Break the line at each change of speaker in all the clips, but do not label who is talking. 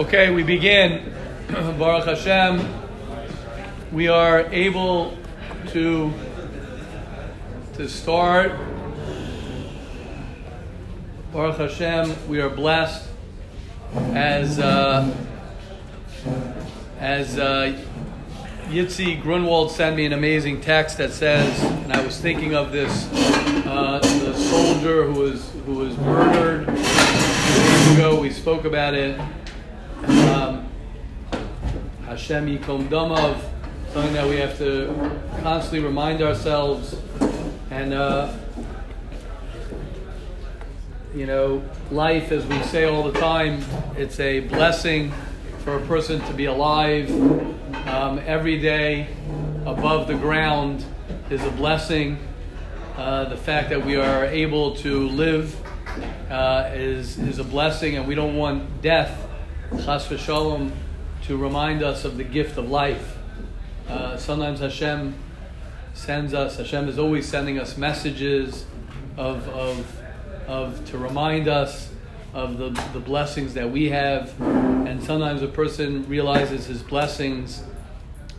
Okay, we begin. Baruch Hashem. We are able to to start. Baruch Hashem. We are blessed as uh, as uh, Yitzi Grunwald sent me an amazing text that says, and I was thinking of this uh, the soldier who was who was murdered ago. We spoke about it um, Hashem Yikom Damav, something that we have to constantly remind ourselves. And, uh, you know, life, as we say all the time, it's a blessing for a person to be alive. Um, every day above the ground is a blessing. Uh, the fact that we are able to live uh, is, is a blessing, and we don't want death chas v'shalom, to remind us of the gift of life. Uh, sometimes Hashem sends us, Hashem is always sending us messages of, of, of to remind us of the, the blessings that we have. And sometimes a person realizes his blessings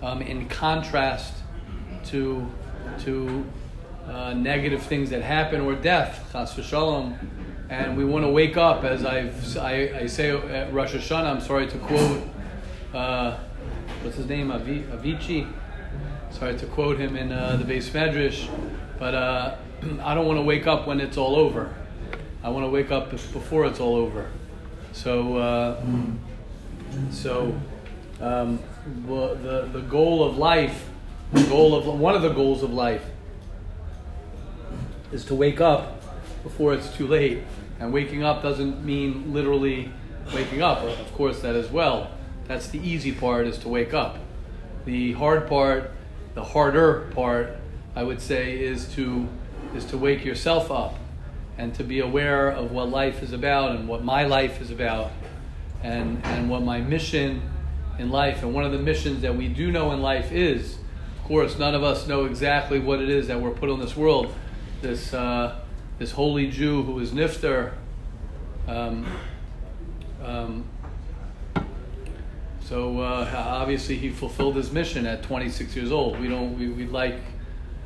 um, in contrast to, to uh, negative things that happen or death, chas v'shalom and we want to wake up. As I've, I, I say at Rosh Hashanah, I'm sorry to quote, uh, what's his name, Avi, Avicii. Sorry to quote him in uh, the beis medrash, but uh, I don't want to wake up when it's all over. I want to wake up before it's all over. So, uh, so um, the the goal of life, the goal of one of the goals of life, is to wake up before it's too late. And waking up doesn't mean literally waking up, of course, that as well. That's the easy part, is to wake up. The hard part, the harder part, I would say, is to is to wake yourself up and to be aware of what life is about and what my life is about and and what my mission in life and one of the missions that we do know in life is of course none of us know exactly what it is that we're put on this world this uh, this holy Jew who is Nifter. Um, um, so uh, obviously he fulfilled his mission at 26 years old. We don't we we like,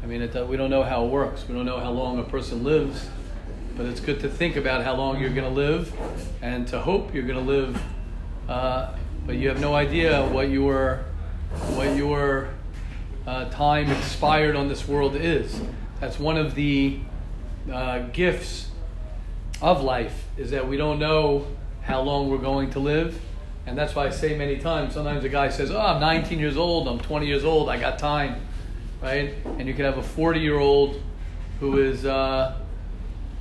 I mean, it, we don't know how it works. We don't know how long a person lives, but it's good to think about how long you're going to live, and to hope you're going to live. Uh, but you have no idea what your what your uh, time expired on this world is. That's one of the uh, gifts of life is that we don't know how long we're going to live. And that's why I say many times, sometimes a guy says, Oh, I'm 19 years old, I'm 20 years old, I got time. Right? And you could have a 40 year old who is, uh,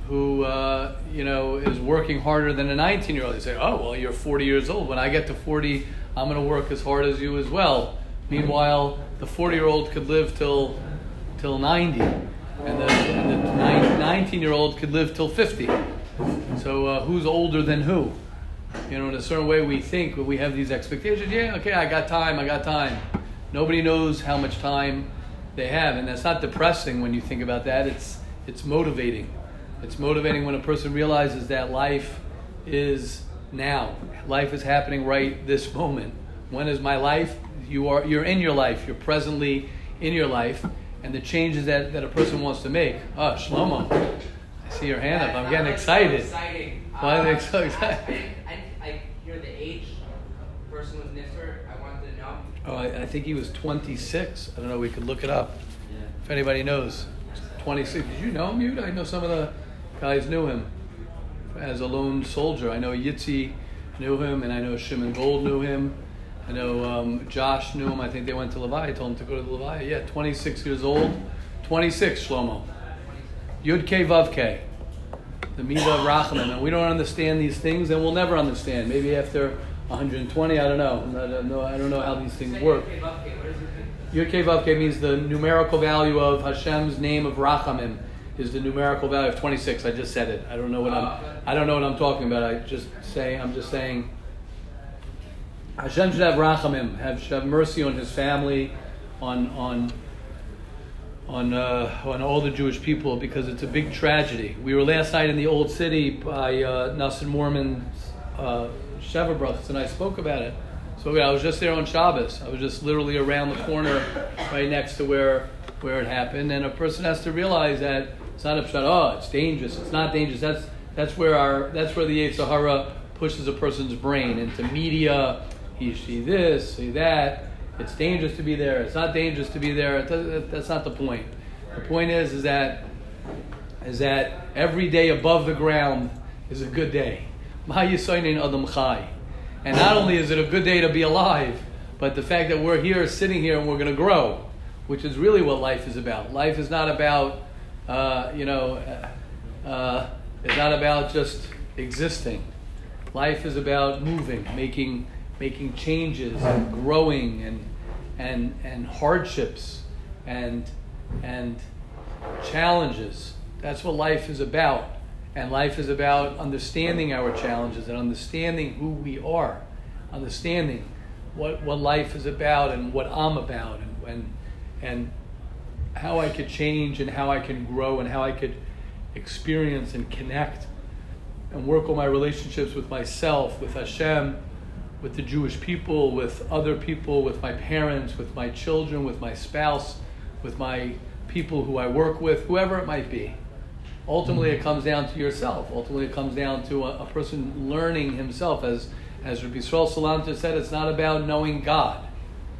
who, uh, you know, is working harder than a 19 year old. They say, Oh, well, you're 40 years old. When I get to 40, I'm going to work as hard as you as well. Meanwhile, the 40 year old could live till, till 90 and the, and the 19 year old could live till 50. So uh, who's older than who? You know, in a certain way, we think we have these expectations. Yeah, okay, I got time, I got time. Nobody knows how much time they have, and that's not depressing when you think about that. It's it's motivating. It's motivating when a person realizes that life is now. Life is happening right this moment. When is my life? You are you're in your life. You're presently in your life and the changes that, that a person wants to make. Oh, Shlomo, I see your hand up. I'm getting excited.
So exciting.
Why are they so excited?
I, I, I hear the age of the person with Nifter. I wanted to know.
Oh, I, I think he was 26. I don't know. We could look it up if anybody knows. 26. Did you know him, Yud? I know some of the guys knew him as a lone soldier. I know Yitzi knew him, and I know Shimon Gold knew him. I know um, Josh knew him. I think they went to Levi. I told him to go to Levi. Yeah, 26 years old. 26, Shlomo. Yud K Vav K. The Midah of Rachamim. And we don't understand these things, and we'll never understand. Maybe after 120, I don't know. I don't know, I don't know how these things work.
Okay, okay, what does it mean?
Yud K Vav K means the numerical value of Hashem's name of Rachamim is the numerical value of 26. I just said it. I don't know what I'm. I don't know what I'm talking about. I just say. I'm just saying. Hashem should have rachamim, have, have mercy on his family, on on on uh, on all the Jewish people because it's a big tragedy. We were last night in the old city by uh, Nelson Mormon's uh, Sheva and I spoke about it. So yeah, I was just there on Shabbos. I was just literally around the corner, right next to where where it happened. And a person has to realize that it's not a shot. Oh, it's dangerous. It's not dangerous. That's that's where our that's where the Sahara pushes a person's brain into media. He see this, see that. It's dangerous to be there. It's not dangerous to be there. That's not the point. The point is, is that is that every day above the ground is a good day. Adam Chai. And not only is it a good day to be alive, but the fact that we're here, sitting here, and we're going to grow, which is really what life is about. Life is not about, uh, you know, uh, uh, it's not about just existing. Life is about moving, making, making changes, and growing, and, and, and hardships, and, and challenges. That's what life is about. And life is about understanding our challenges and understanding who we are, understanding what, what life is about and what I'm about and, and, and how I could change and how I can grow and how I could experience and connect and work on my relationships with myself, with Hashem, with the Jewish people, with other people, with my parents, with my children, with my spouse, with my people who I work with, whoever it might be. Ultimately, it comes down to yourself. Ultimately, it comes down to a, a person learning himself. As, as Rabbi Yisrael Salanter said, it's not about knowing God.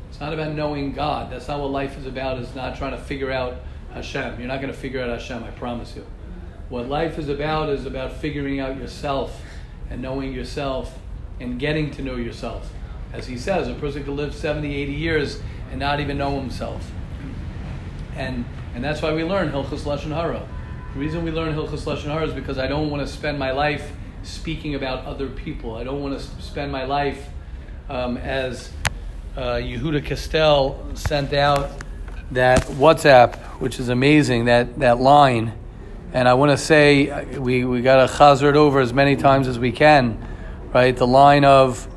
It's not about knowing God. That's not what life is about. It's not trying to figure out Hashem. You're not going to figure out Hashem, I promise you. What life is about is about figuring out yourself and knowing yourself and getting to know yourself. As he says, a person could live 70, 80 years and not even know himself. And, and that's why we learn Hilchas Lashon Hara the reason we learn Hilchas Lashon Hara is because I don't want to spend my life speaking about other people. I don't want to spend my life um, as uh, Yehuda Castell sent out that WhatsApp, which is amazing, that, that line. And I want to say uh, we, we got to chazer it over as many times as we can, right? The line of,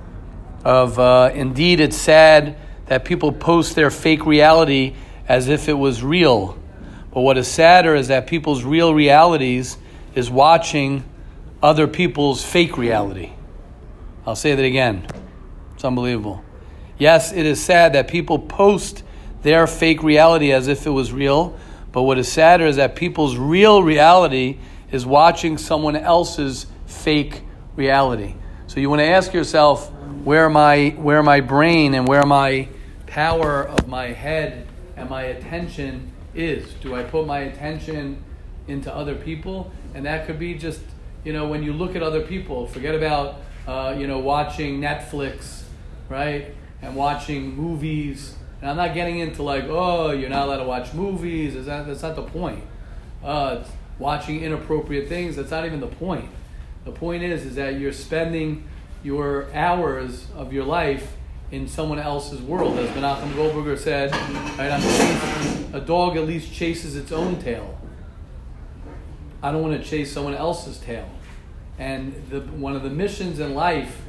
of uh, indeed, it's sad that people post their fake reality as if it was real. But what is sadder is that people's real realities is watching other people's fake reality. I'll say that again. It's unbelievable. Yes, it is sad that people post their fake reality as if it was real, but what is sadder is that people's real reality is watching someone else's fake reality. So you want to ask yourself where my where my brain and where my power of my head and my attention is. Do I put my attention into other people? And that could be just, you know, when you look at other people, forget about, uh, you know, watching Netflix, right? And watching movies. And I'm not getting into like, oh, you're not allowed to watch movies. Is that, that's not the point. Uh, watching inappropriate things, that's not even the point. The point is, is that you're spending your hours of your life in someone else's world. As Menachem Goldberger said, right, a dog at least chases its own tail. I don't want to chase someone else's tail. And the, one of the missions in life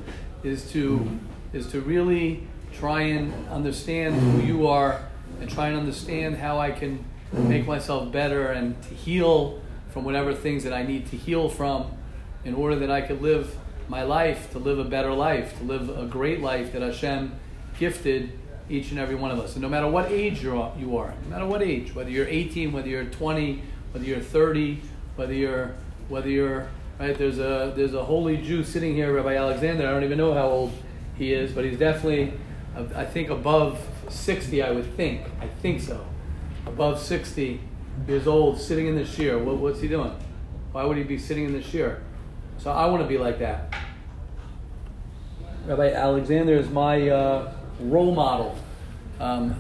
is to is to really try and understand who you are and try and understand how I can make myself better and to heal from whatever things that I need to heal from in order that I could live my life to live a better life, to live a great life that Hashem gifted each and every one of us. And no matter what age you're, you are, no matter what age, whether you're 18, whether you're 20, whether you're 30, whether you're, whether you're, right, there's a, there's a holy Jew sitting here, Rabbi Alexander. I don't even know how old he is, but he's definitely, I think, above 60, I would think. I think so. Above 60 years old, sitting in the shiur. What, what's he doing? Why would he be sitting in the shiur? So I want to be like that. Rabbi Alexander is my uh, role model, um,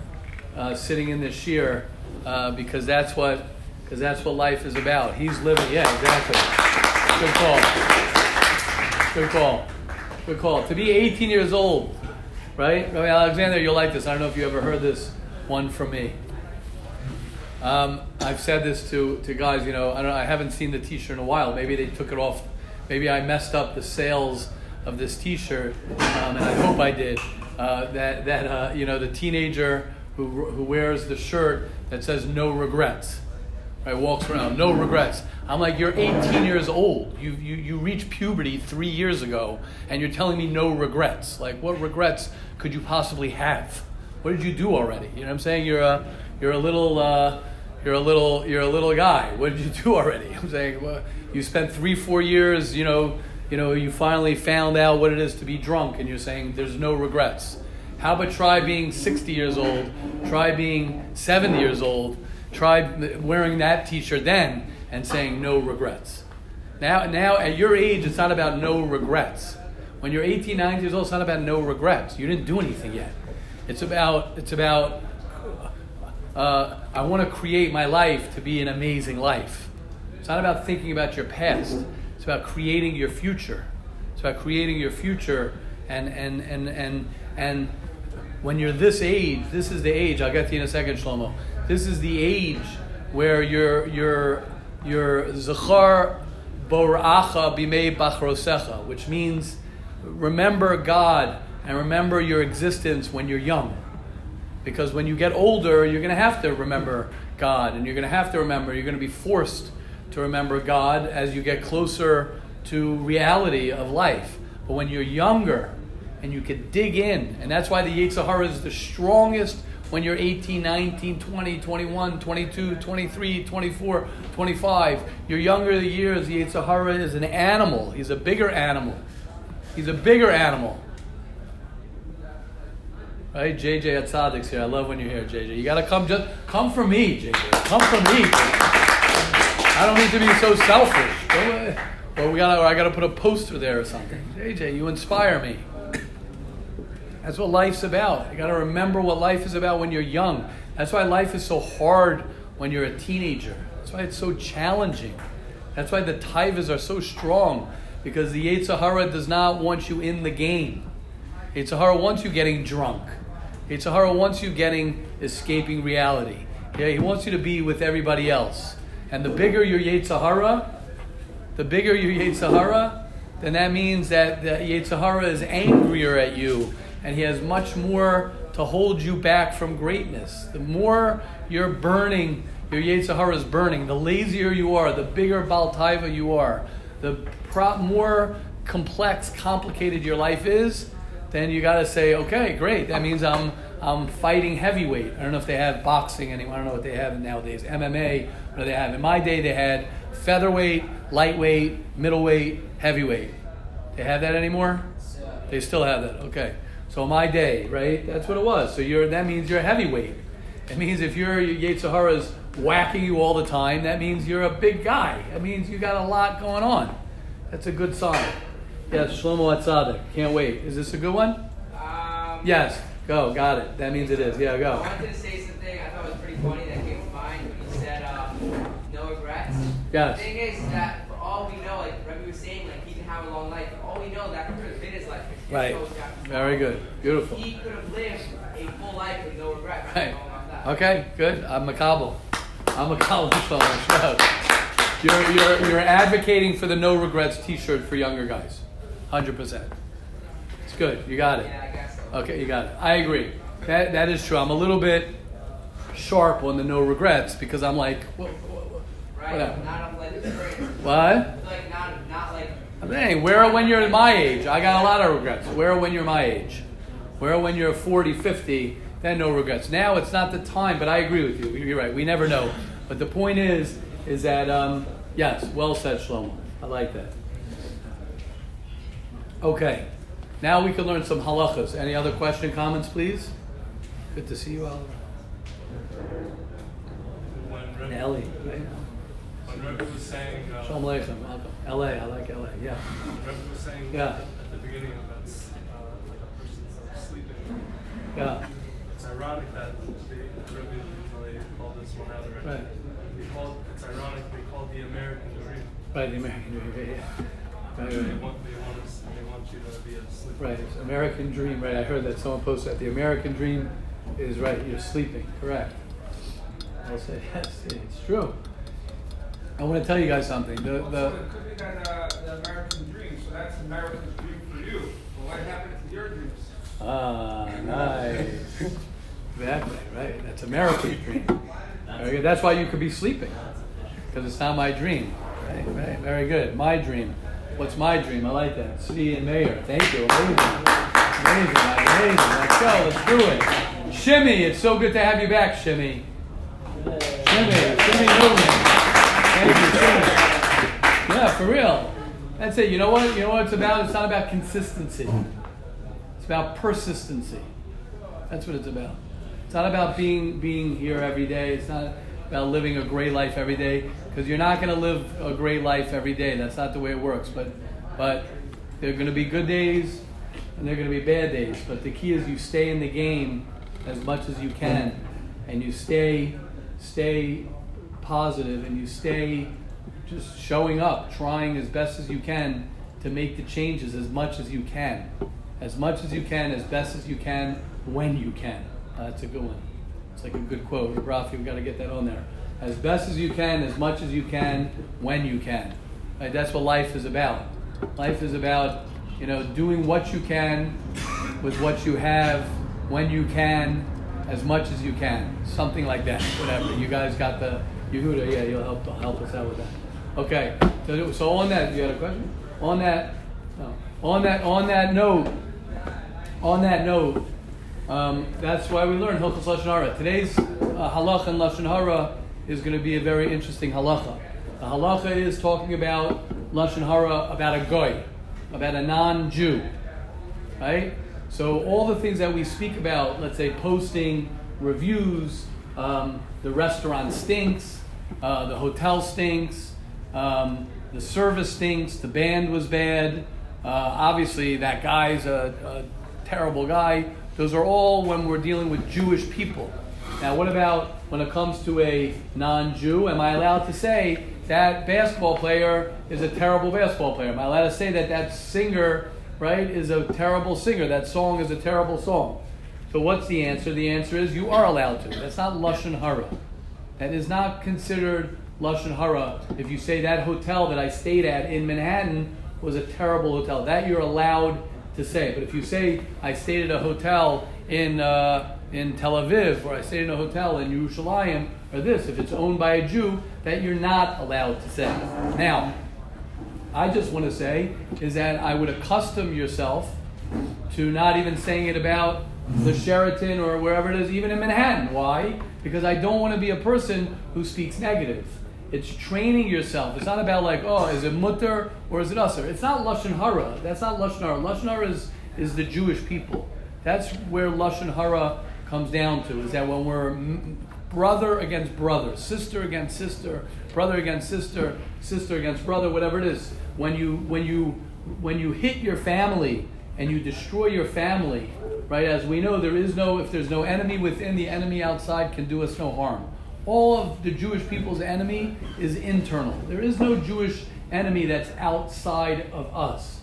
uh, sitting in this shiur, uh, because that's what because that's what life is about. He's living. Yeah, exactly. Good call. Good call. Good call. To be 18 years old, right? Rabbi Alexander, you'll like this. I don't know if you ever heard this one from me. Um, I've said this to, to guys, you know, I, I haven't seen the t-shirt in a while. Maybe they took it off maybe I messed up the sales of this T-shirt, um, and I hope I did. Uh, that that uh, you know the teenager who who wears the shirt that says no regrets, right? Walks around, no regrets. I'm like, you're 18 years old. You, you, you reached puberty three years ago, and you're telling me no regrets. Like, what regrets could you possibly have? What did you do already? You know what I'm saying? You're a, you're a little, uh, you're a little, you're a little guy. What did you do already? I'm saying, well, you spent three, four years, you know, you know, you finally found out what it is to be drunk, and you're saying there's no regrets. How about try being 60 years old? Try being 70 years old. Try wearing that T-shirt then and saying no regrets. Now, now at your age, it's not about no regrets. When you're 18, 19 years old, it's not about no regrets. You didn't do anything yet. It's about it's about uh, I want to create my life to be an amazing life. It's not about thinking about your past. It's about creating your future. It's about creating your future and and and and and when you're this age, this is the age. I'll get to you in a second, Shlomo. This is the age where you're you're you're zachar boracha bimei bachrosecha, which means remember God and remember your existence when you're young. Because when you get older, you're going to have to remember God, and you're going to have to remember, you're going to be forced to remember God as you get closer to reality of life. But when you're younger and you can dig in, and that's why the Yetzer Hara is the strongest when you're 18, 19, 20, 21, 22, 23, 24, 25. Your younger the years, the Yetzer Hara is an animal. He's a bigger animal. He's a bigger animal. Right? JJ at Tzadik's here. I love when you're here, JJ. You gotta come just come for me, JJ. Come for me. I don't need to be so selfish. Or we gotta or I gotta put a poster there or something. JJ, you inspire me. That's what life's about. You got to remember what life is about when you're young. That's why life is so hard when you're a teenager. That's why it's so challenging. That's why the taivas are so strong because the Yetzer Hara does not want you in the game. Yetzer Hara wants you getting drunk. Yetzer Hara wants you getting escaping reality. Yeah, he wants you to be with everybody else. And the bigger your Yetzer Hara, the bigger your Yetzer Hara, then that means that the Yetzer Hara is angrier at you and he has much more to hold you back from greatness. The more you're burning, your Yetzer Hara is burning, the lazier you are, the bigger Baltaiva you are, the pro- more complex, complicated your life is, then you got to say, okay, great. That means I'm I'm fighting heavyweight. I don't know if they have boxing anymore. I don't know what they have nowadays. MMA. What do they have? In my day, they had featherweight, lightweight, middleweight, heavyweight. They have that anymore? They still have that. Okay. So my day, right? That's what it was. So you're that means you're a heavyweight. It means if you're is whacking you all the time, that means you're a big guy. That means you got a lot going on. That's a good sign. Yes, Shlomo Atzadik. Can't wait. Is this a good one?
Um,
yes. Go. Got it. That means it is. Yeah, go.
I wanted to say something I thought was pretty funny that came to mind when you said um, no regrets.
Yes.
The thing is that for all we know, like Rebbe was saying, like he can have a long life. For all we know, that could have been his life. His
Right. Very good. Beautiful.
He could have lived a full life with no regrets.
Right.
All about that.
Okay, good. I'm Makabal. I'm Makabal Shlomo. You're, you're, you're advocating for the no regrets t shirt for younger guys. 100%. It's good. You got it.
Yeah, I guess so.
Okay, you got it. I agree. That, that is true. I'm a little bit sharp on the no regrets because I'm like, wha- wha- wha-
Right.
Whatever.
Not of life experience.
what?
Like not not like
I'm saying, where when you're my age? I got a lot of regrets. Where when you're my age? Where when you're 40, 50, then no regrets. Now it's not the time, but I agree with you. You're right. We never know. But the point is, is that, um, yes, well said, Shlomo. I like that. Okay. Now we can learn some halachas. Any other question, comments, please? Good to see you, all.
When
Ellie. Right?
when Rebbe was saying, uh,
Shalom Aleichem. Welcome. LA. I like LA. Yeah.
Rebbe was saying
Yeah.
at the beginning of that, uh, like a person's sleeping.
Yeah.
It's ironic that the Rebbe usually call this one out already.
Right.
They call it's ironic they call the American dream.
Right, the American Dream. Yeah, yeah. Right,
They want they want us they want you to be asleep.
Right, American Dream, right? I heard that someone posted that. The American Dream is right, you're sleeping, correct. I'll say, yes, it's true. I want to tell you guys something. The,
So
the,
it could be that uh, the American dream. So that's America's dream for you. But what happened to your dreams?
ah, nice. exactly, right? That's American Dream. Very good. That's why you could be sleeping. because it's not my dream. Right, right, very good. My dream. What's my dream? I like that. City and mayor. Thank you. Amazing. Amazing. Amazing. Let's go. Let's do it. Shimmy, it's so good to have you back, Shimmy. Shimmy, Shimmy Newman. Thank you, Shimmy. Yeah, for real. That's it. You know what? You know what it's about? It's not about consistency. It's about persistency. That's what it's about. It's not about being being here every day. It's not about living a great life every day because you're not going to live a great life every day. That's not the way it works. But but there are going to be good days and there are going to be bad days. But the key is you stay in the game as much as you can, and you stay stay positive, and you stay just showing up, trying as best as you can to make the changes as much as you can, as much as you can, as best as you can, when you can. Uh, that's a good one. It's like a good quote. Rafi, we got to get that on there. As best as you can, as much as you can, when you can. Right? That's what life is about. Life is about, you know, doing what you can with what you have, when you can, as much as you can. Something like that. Whatever. You guys got the Yehuda. Yeah, you'll help help us out with that. Okay. So, so on that, you had a question? On that, no. On that, on that note, on that note, um, that's why we learn Hilchos Lashon Hara. Today's uh, halacha in Lashon Hara is going to be a very interesting halacha. The halacha is talking about Lashon Hara, about a goy, about a non-Jew, right? So all the things that we speak about, let's say posting, reviews, um, the restaurant stinks, uh, the hotel stinks, um, the service stinks, the band was bad, uh, obviously that guy's a, a terrible guy. Those are all when we're dealing with Jewish people. Now, what about when it comes to a non Jew? Am I allowed to say that basketball player is a terrible basketball player? Am I allowed to say that that singer, right, is a terrible singer? That song is a terrible song? So, what's the answer? The answer is you are allowed to. That's not Lashon Hara. That is not considered Lashon Hara if you say that hotel that I stayed at in Manhattan was a terrible hotel. That you're allowed to say. But if you say I stayed at a hotel in uh, in Tel Aviv or I stayed in a hotel in Yerushalayim or this, if it's owned by a Jew, that you're not allowed to say. Now, I just want to say is that I would accustom yourself to not even saying it about the Sheraton or wherever it is, even in Manhattan. Why? Because I don't want to be a person who speaks negative. It's training yourself. It's not about like, oh, is it mutter or is it usher? It's not lashon hara. That's not lashon hara. Lashon hara is, is the Jewish people. That's where lashon hara comes down to. Is that when we're brother against brother, sister against sister, brother against sister, sister against brother, whatever it is. When you when you when you hit your family and you destroy your family, right? As we know, there is no if there's no enemy within, the enemy outside can do us no harm all of the Jewish people's enemy is internal. There is no Jewish enemy that's outside of us.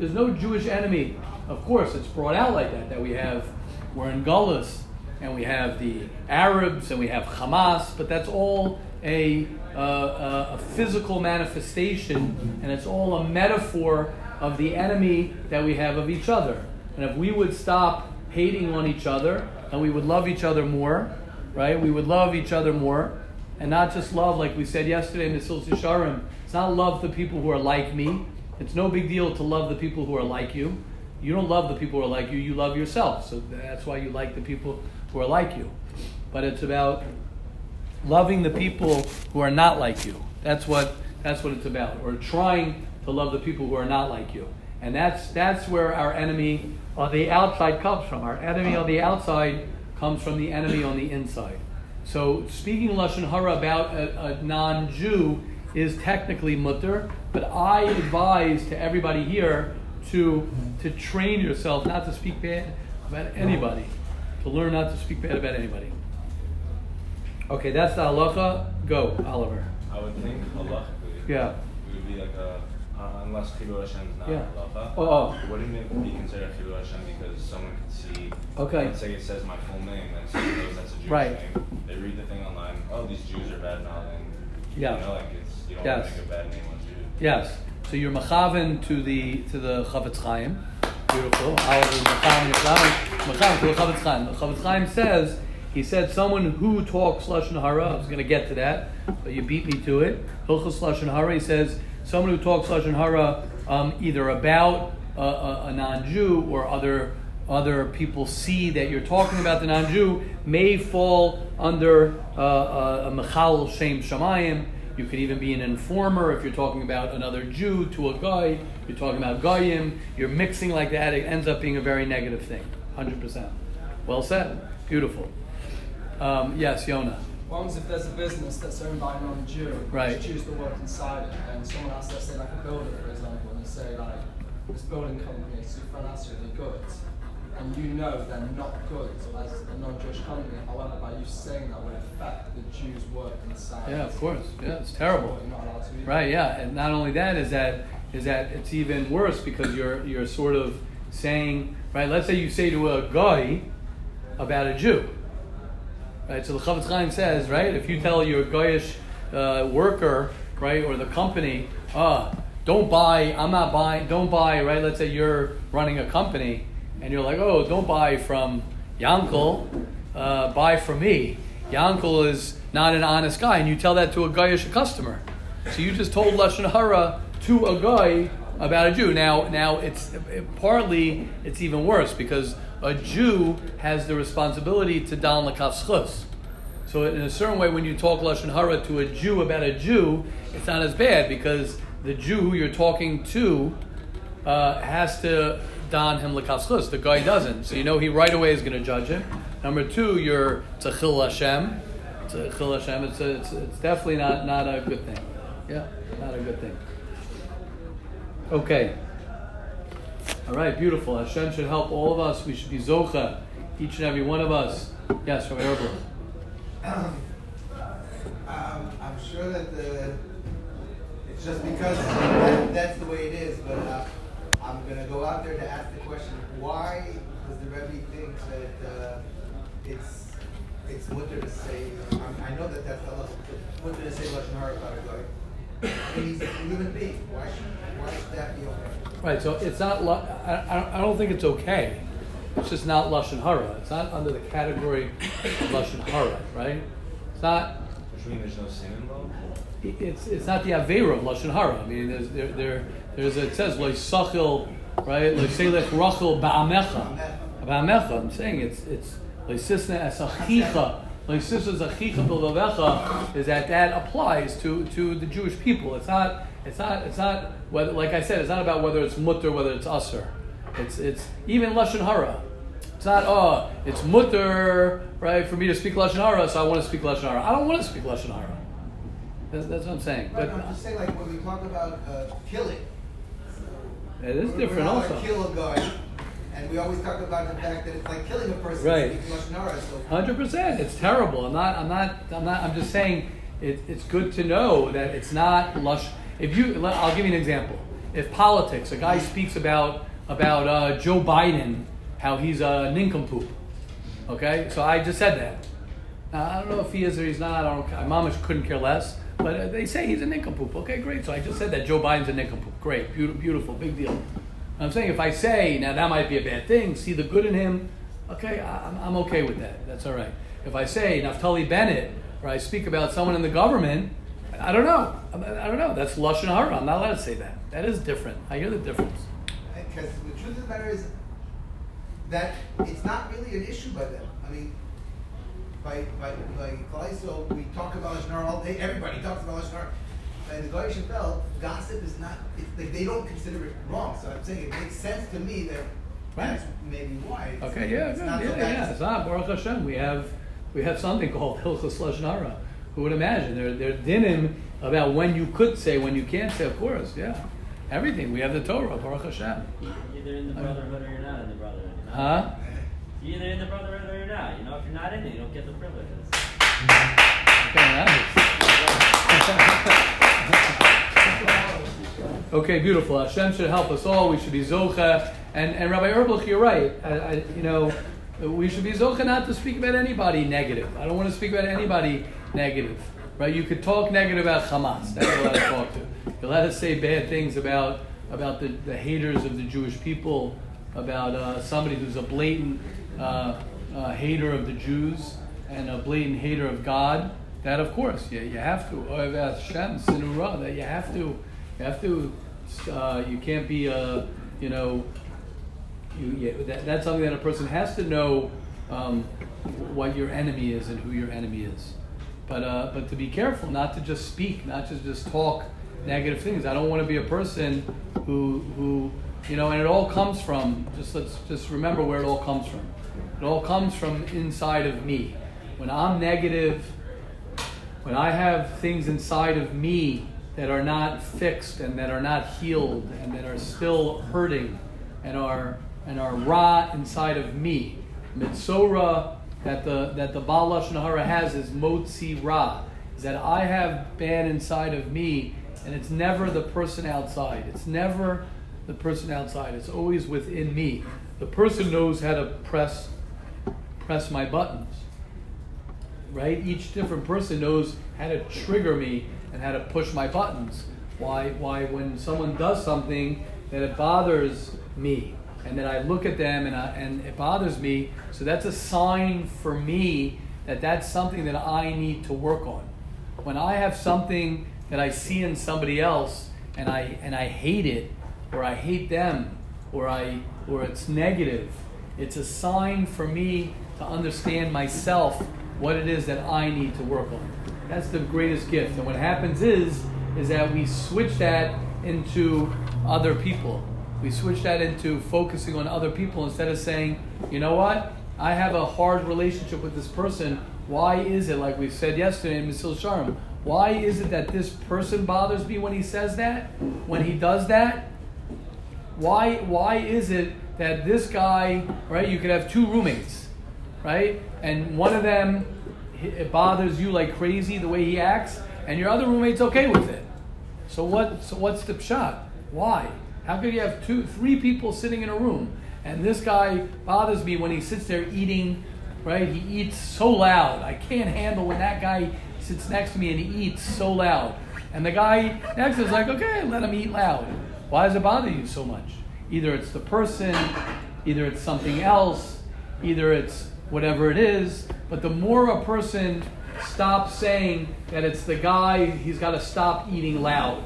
There's no Jewish enemy. Of course, it's brought out like that, that we have, we're in Gullus, and we have the Arabs, and we have Hamas, but that's all a, a physical manifestation, and it's all a metaphor of the enemy that we have of each other. And if we would stop hating on each other, and we would love each other more, right? We would love each other more, and not just love, like we said yesterday in the Sil Sharm. It's not love the people who are like me. It's no big deal to love the people who are like you. You don't love the people who are like you, you love yourself. So that's why you like the people who are like you. But it's about loving the people who are not like you. That's what that's what it's about. Or trying to love the people who are not like you. And that's that's where our enemy on the outside comes from. Our enemy on the outside comes from the enemy on the inside. So speaking lashon hara about a, a non-Jew is technically mutter, but I advise to everybody here to to train yourself not to speak bad about anybody, to learn not to speak bad about anybody. Okay, that's the halacha. Go, Oliver.
I would think halachically.
Yeah.
It would be like a uh, unless Chilul Hashem is not
Yeah.
halacha.
Oh, oh.
Wouldn't it be considered Chilul Hashem because someone could see?
Okay.
Let's say it says my full name, and someone knows that's a Jewish
Right.
name. They read the thing online. Oh, these Jews are bad now. And
Yeah.
You know, like it's you don't
Yes.
want to make a bad name on Jews.
Yes. So you're machaven to the to the Chofetz Chaim. Beautiful. Machaven machaven machaven to the Chofetz Chaim. The Chofetz Chaim says He said someone who talks lashon hara. I was going to get to that, but you beat me to it. Hilchos lashon hara. He says someone who talks lashon hara um, either about a, a, a non-Jew or other other people see that you're talking about the non-Jew may fall under uh, uh, a mechal shem shamayim. You could even be an informer if you're talking about another Jew to a guy. You're talking about goyim. You're mixing like that. It ends up being a very negative thing. Hundred percent. Well said. Beautiful. Um, yes, Yona.
Happens if there's a business that's owned by a non-Jew?
Right.
Just choose to work inside it, and someone has, let's say, like a builder, for example, and they say like this building company is financially good, and you know they're not good as a non-Jewish company. However, by you saying that would affect the Jews' work inside.
Yeah, of course. Yeah, it's terrible.
You're not allowed to either.
Right, yeah, and not only that is that is that it's even worse because you're you're sort of saying right. Let's say you say to a guy about a Jew, right? So the Chofetz Chaim says right if you tell your goyish uh, worker right or the company, ah, don't buy. I'm not buying. Don't buy. Right. Let's say you're running a company and you're like, oh, don't buy from Yankel, uh, buy from me. Yankel is not an honest guy, and you tell that to a goyish customer. So you just told lashon hara to a guy about a Jew. Now, now it's it, partly it's even worse because a Jew has the responsibility to dal l'kafschus. So in a certain way, when you talk lashon hara to a Jew about a Jew, it's not as bad because the Jew who you're talking to uh, has to don him l'kafschus. The guy doesn't, so you know he right away is going to judge him. Number two, you're tzachil Hashem. Tzachil Hashem. It's, a, it's it's definitely not not a good thing. Yeah, not a good thing. Okay. All right, beautiful. Hashem should help all of us. We should be zocha, each and every one of us. Yes, from Erbil.
Um, I'm sure that the, it's just because that, that's the way it is, but uh, I'm going to go out there to ask the question, why does the Rebbe think that uh, it's it's mutter to say, um, I know that that's the mutter to say Lashon Hara about a he's a human being. Why should, why should that be okay?
Right, so it's not. lu- I, I I don't think it's okay. It's just not lashon hara. It's not under the category of lashon hara, right? It's not.
Which means there's no sin involved?
It's it's not the avera of lashon hara. I mean, there's there, there there's it says lo sachil, right? Lo selech rachel ba'amecha, ba'amecha. I'm saying it's it's lo sisna as achicha. Lo sisna as achicha is that that applies to to the Jewish people. It's not. It's not. It's not whether, like I said, it's not about whether it's mutter, whether it's usher. It's it's even lashon hara. It's not. Oh, it's mutter, right, for me to speak lashon hara, so I want to speak lashon hara. I don't want to speak lashon hara. That's, that's what I'm saying.
Right,
But
I'm just saying, like, when we talk about uh, killing,
it is different also.
Like kill a guy, and we always talk about the fact that it's like killing a person.
Right.
speaking Lashon so
Hundred percent. It's terrible. I'm not. I'm not. I'm not. I'm just saying. It, it's good to know that it's not lush. If you, I'll give you an example. If politics, a guy speaks about about uh, Joe Biden, how he's a nincompoop. Okay, so I just said that. Now, I don't know if he is or he's not. I don't. My mama couldn't care less. But uh, they say he's a nincompoop. Okay, great. So I just said that Joe Biden's a nincompoop. Great, beautiful, beautiful, big deal. I'm saying if I say now that might be a bad thing. See the good in him. Okay, I'm, I'm okay with that. That's all right. If I say Naftali Bennett or I speak about someone in the government, I don't know. I, don't know. That's lashon hara. I'm not allowed to say that. That is different. I hear the difference.
Because the truth of the matter is that it's not really an issue by them. I mean, by by by Kleiso, we talk about Lashon Hara all day. Everybody talks about Lashon Hara. By the Goyish Feld, gossip is not. It's, like they don't consider it wrong. So I'm saying it makes sense to me that
Right.
that's maybe why. It's,
Okay, yeah,
it's
good.
not
yeah,
so bad.
yeah. It's not Baruch Hashem. We have we have something called Hilchos Lashon Hara. Who would imagine? There there dinim about when you could say, when you can't say. Of course, yeah. Everything. We have the Torah. Baruch Hashem.
You're either in the uh-huh. brotherhood or you're not in the brotherhood. You know?
Huh?
You're either in the brotherhood or you're not. You know, if you're not in it, you don't get the privileges.
Okay, nice. okay, beautiful. Hashem should help us all. We should be zocha. And and Rabbi Erblich, you're right. I, I, you know, we should be zocha not to speak about anybody negative. I don't want to speak about anybody negative. Right? You could talk negative about Hamas. That's what to talk to. You're allowed to say bad things about about the, the haters of the Jewish people, about uh, somebody who's a blatant uh, uh, hater of the Jews. and a blatant hater of God, that of course, yeah, you have to. Ohev Hashem, sinura, that you have to, you have to, uh, you can't be, uh, you know, you, yeah, that, that's something that a person has to know um, what your enemy is and who your enemy is. But uh, but to be careful, not to just speak, not to just talk negative things. I don't want to be a person who who you know, and it all comes from just let's just remember where it all comes from. It all comes from inside of me. When I'm negative, when I have things inside of me that are not fixed and that are not healed and that are still hurting and are and are raw inside of me. Mitzora that the that the Baal Lashon Hara has is motzi ra, is that I have bad inside of me, and it's never the person outside. It's never the person outside. It's always within me. The person knows how to press press my buttons. Right? Each different person knows how to trigger me and how to push my buttons. Why why when someone does something that it bothers me and then I look at them and, I, and it bothers me. So that's a sign for me that that's something that I need to work on. When I have something that I see in somebody else and I and I hate it, or I hate them, or I or it's negative, it's a sign for me to understand myself what it is that I need to work on. That's the greatest gift. And what happens is is that we switch that into other people we switch that into focusing on other people instead of saying, you know what, I have a hard relationship with this person. Why is it, like we said yesterday in Mesilas Yesharim, why is it that this person bothers me when he says that, when he does that? Why, why is it that this guy, right, you could have two roommates, right, and one of them, it bothers you like crazy the way he acts, and your other roommate's okay with it. So what? So what's the shot? Why? How could you have two, three people sitting in a room? And this guy bothers me when he sits there eating, right? He eats so loud. I can't handle when that guy sits next to me and he eats so loud. And the guy next is like, okay, let him eat loud. Why does it bother you so much? Either it's the person, either it's something else, either it's whatever it is. But the more a person stops saying that it's the guy, he's got to stop eating loud.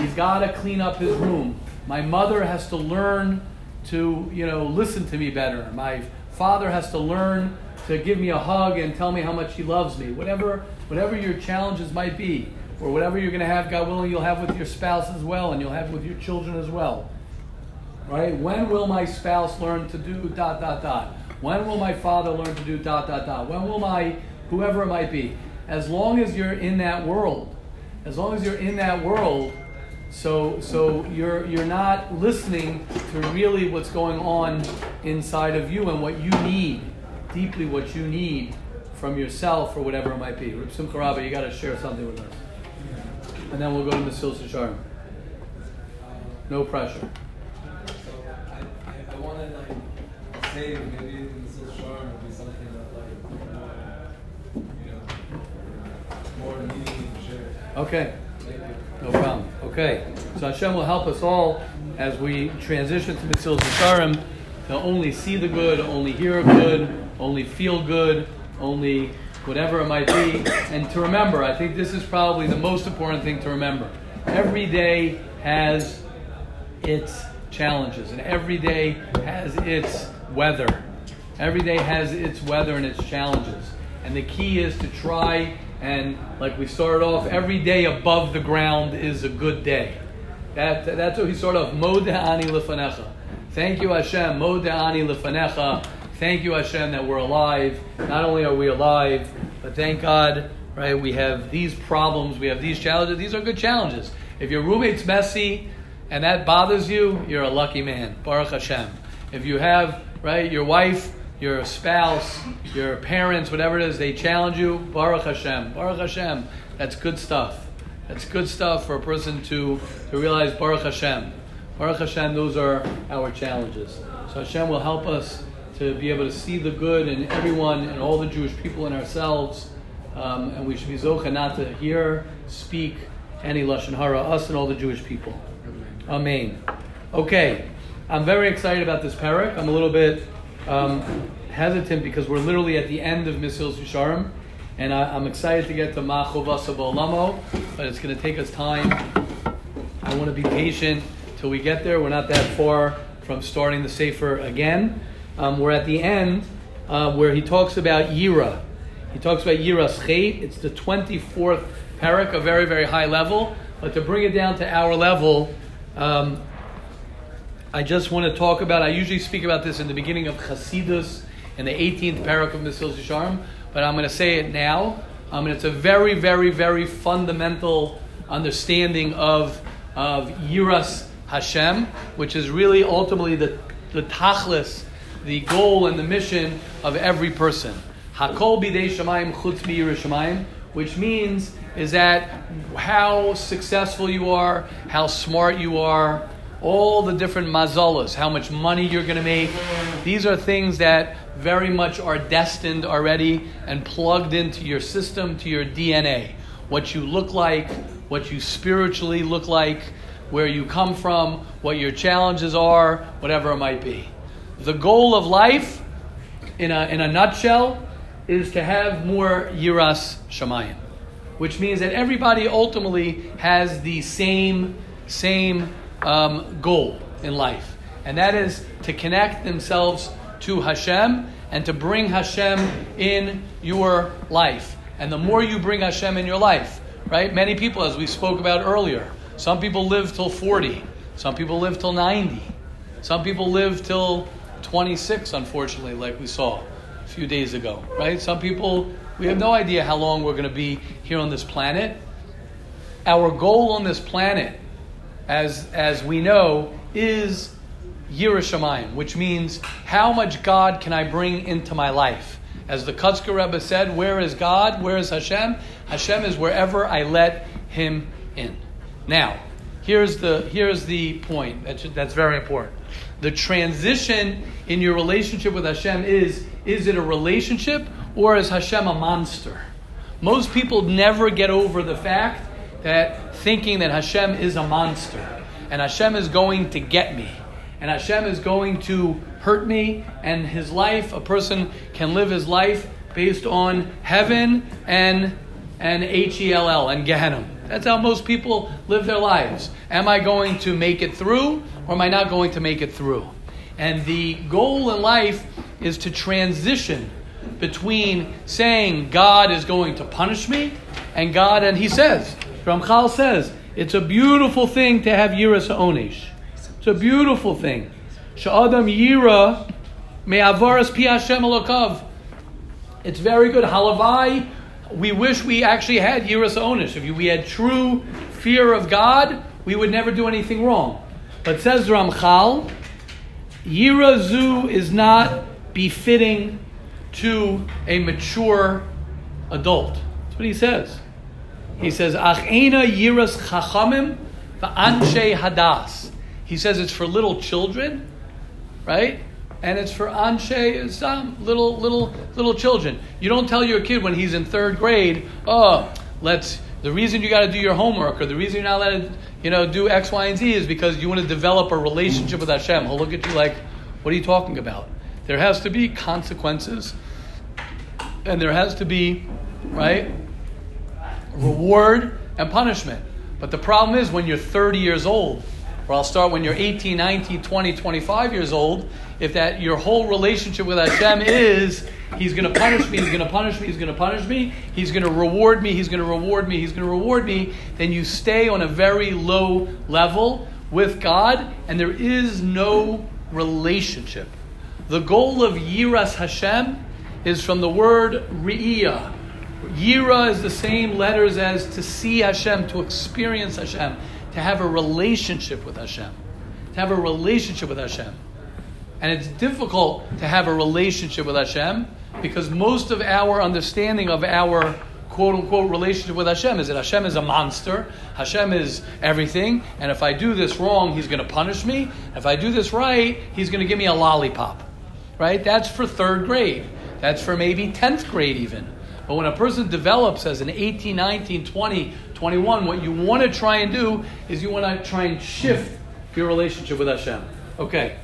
He's got to clean up his room. My mother has to learn to, you know, listen to me better. My father has to learn to give me a hug and tell me how much he loves me. Whatever, whatever your challenges might be, or whatever you're going to have, God willing, you'll have with your spouse as well, and you'll have with your children as well. Right? When will my spouse learn to do dot dot dot? When will my father learn to do dot dot dot? When will my whoever it might be? As long as you're in that world, as long as you're in that world, so, so you're, you're not listening to really what's going on inside of you and what you need, deeply what you need from yourself or whatever it might be. Rip Simcha you got to share something with us. And then we'll go to Mesilas Yesharim. No pressure.
So I, I, I want to like say maybe in Mesilas Yesharim would be something that like more, you know, more to share.
Okay. No problem. Okay. So Hashem will help us all as we transition to Mesilas Yesharim to only see the good, only hear good, only feel good, only whatever it might be. And to remember, I think this is probably the most important thing to remember. Every day has its challenges, and every day has its weather. Every day has its weather and its challenges. And the key is to try and like we started off, every day above the ground is a good day. That, that's what he started off. Moda'ani lefanecha. Thank you, Hashem. Moda'ani lefanecha. Thank you, Hashem, that we're alive. Not only are we alive, but thank God, right? We have these problems, we have these challenges. These are good challenges. If your roommate's messy and that bothers you, you're a lucky man. Baruch Hashem. If you have, right, your wife your spouse, your parents, whatever it is, they challenge you, Baruch Hashem, Baruch Hashem. That's good stuff. That's good stuff for a person to, to realize Baruch Hashem. Baruch Hashem, those are our challenges. So Hashem will help us to be able to see the good in everyone and all the Jewish people in ourselves. Um, and we should be zocha not to hear, speak any Lashon Hara, us and all the Jewish people. Amen. Okay, I'm very excited about this parak. I'm a little bit um, hesitant because we're literally at the end of Mesilas Yesharim, and I, I'm excited to get to Machovasa Bolamo, but it's going to take us time. I want to be patient till we get there. We're not that far from starting the Sefer again. Um, we're at the end uh, where he talks about Yira. He talks about Yiras Chet. It's the 24th parak, a very, very high level. But to bring it down to our level, um, I just want to talk about, I usually speak about this in the beginning of Chasidus in the 18th parak of Mesilas Yesharim, but I'm going to say it now. Um, and it's a very, very, very fundamental understanding of, of Yiras Hashem, which is really ultimately the, the tachlis, the goal and the mission of every person. Hakol bidei shamayim chutz shamayim, which means is that how successful you are, how smart you are, all the different mazalas, how much money you're going to make. These are things that very much are destined already and plugged into your system, to your DNA. What you look like, what you spiritually look like, where you come from, what your challenges are, whatever it might be. The goal of life, in a, in a nutshell, is to have more yiras shamayim, which means that everybody ultimately has the same same um, goal in life, and that is to connect themselves to Hashem and to bring Hashem in your life. And the more you bring Hashem in your life, right? Many people, as we spoke about earlier, some people live till 40, some people live till 90, some people live till 26, unfortunately, like we saw a few days ago, right? Some people, we have no idea how long we're going to be here on this planet. Our goal on this planet, as, as we know, is Yiras Shamayim, which means how much God can I bring into my life? As the Kotzker Rebbe said, where is God? Where is Hashem? Hashem is wherever I let Him in. Now, here's the, here's the point that's, that's very important. The transition in your relationship with Hashem is is it a relationship or is Hashem a monster? Most people never get over the fact that thinking that Hashem is a monster and Hashem is going to get me and Hashem is going to hurt me and his life, a person can live his life based on heaven and and H E L L and Gehenna. That's how most people live their lives. Am I going to make it through or am I not going to make it through? And the goal in life is to transition between saying God is going to punish me and God, and he says, Ramchal says, it's a beautiful thing to have Yiras Onish. It's a beautiful thing. Sha'adam Yira me'avaras pi Hashem elokav. It's very good. Halavai, we wish we actually had Yiras Onish. If we had true fear of God, we would never do anything wrong. But says Ramchal, Yirazu is not befitting to a mature adult. That's what he says. He says, Achena yiras chachamim va'anshe hadas. He says it's for little children, right? And it's for anshe, some little, little, little children. You don't tell your kid when he's in third grade, oh, let's, the reason you got to do your homework or the reason you're not allowed to, you know, do X, Y, and Z is because you want to develop a relationship with Hashem. He'll look at you like, what are you talking about? There has to be consequences, and there has to be, right, reward and punishment. But the problem is when you're 30 years old, or I'll start when you're 18, 19, 20, 25 years old, if that your whole relationship with Hashem is He's going to punish me, He's going to punish me, He's going to punish me, He's going to reward me, He's going to reward me, He's going to reward me, then you stay on a very low level with God, and there is no relationship. The goal of Yiras Hashem is from the word Ri'iyah. Yira is the same letters as to see Hashem, to experience Hashem, to have a relationship with Hashem. To have a relationship with Hashem. And it's difficult to have a relationship with Hashem because most of our understanding of our quote unquote relationship with Hashem is that Hashem is a monster, Hashem is everything, and if I do this wrong, He's going to punish me. If I do this right, He's going to give me a lollipop. Right? That's for third grade. That's for maybe 10th grade even. But when a person develops as an 18, 19, 20, 21, what you want to try and do is you want to try and shift your relationship with Hashem. Okay.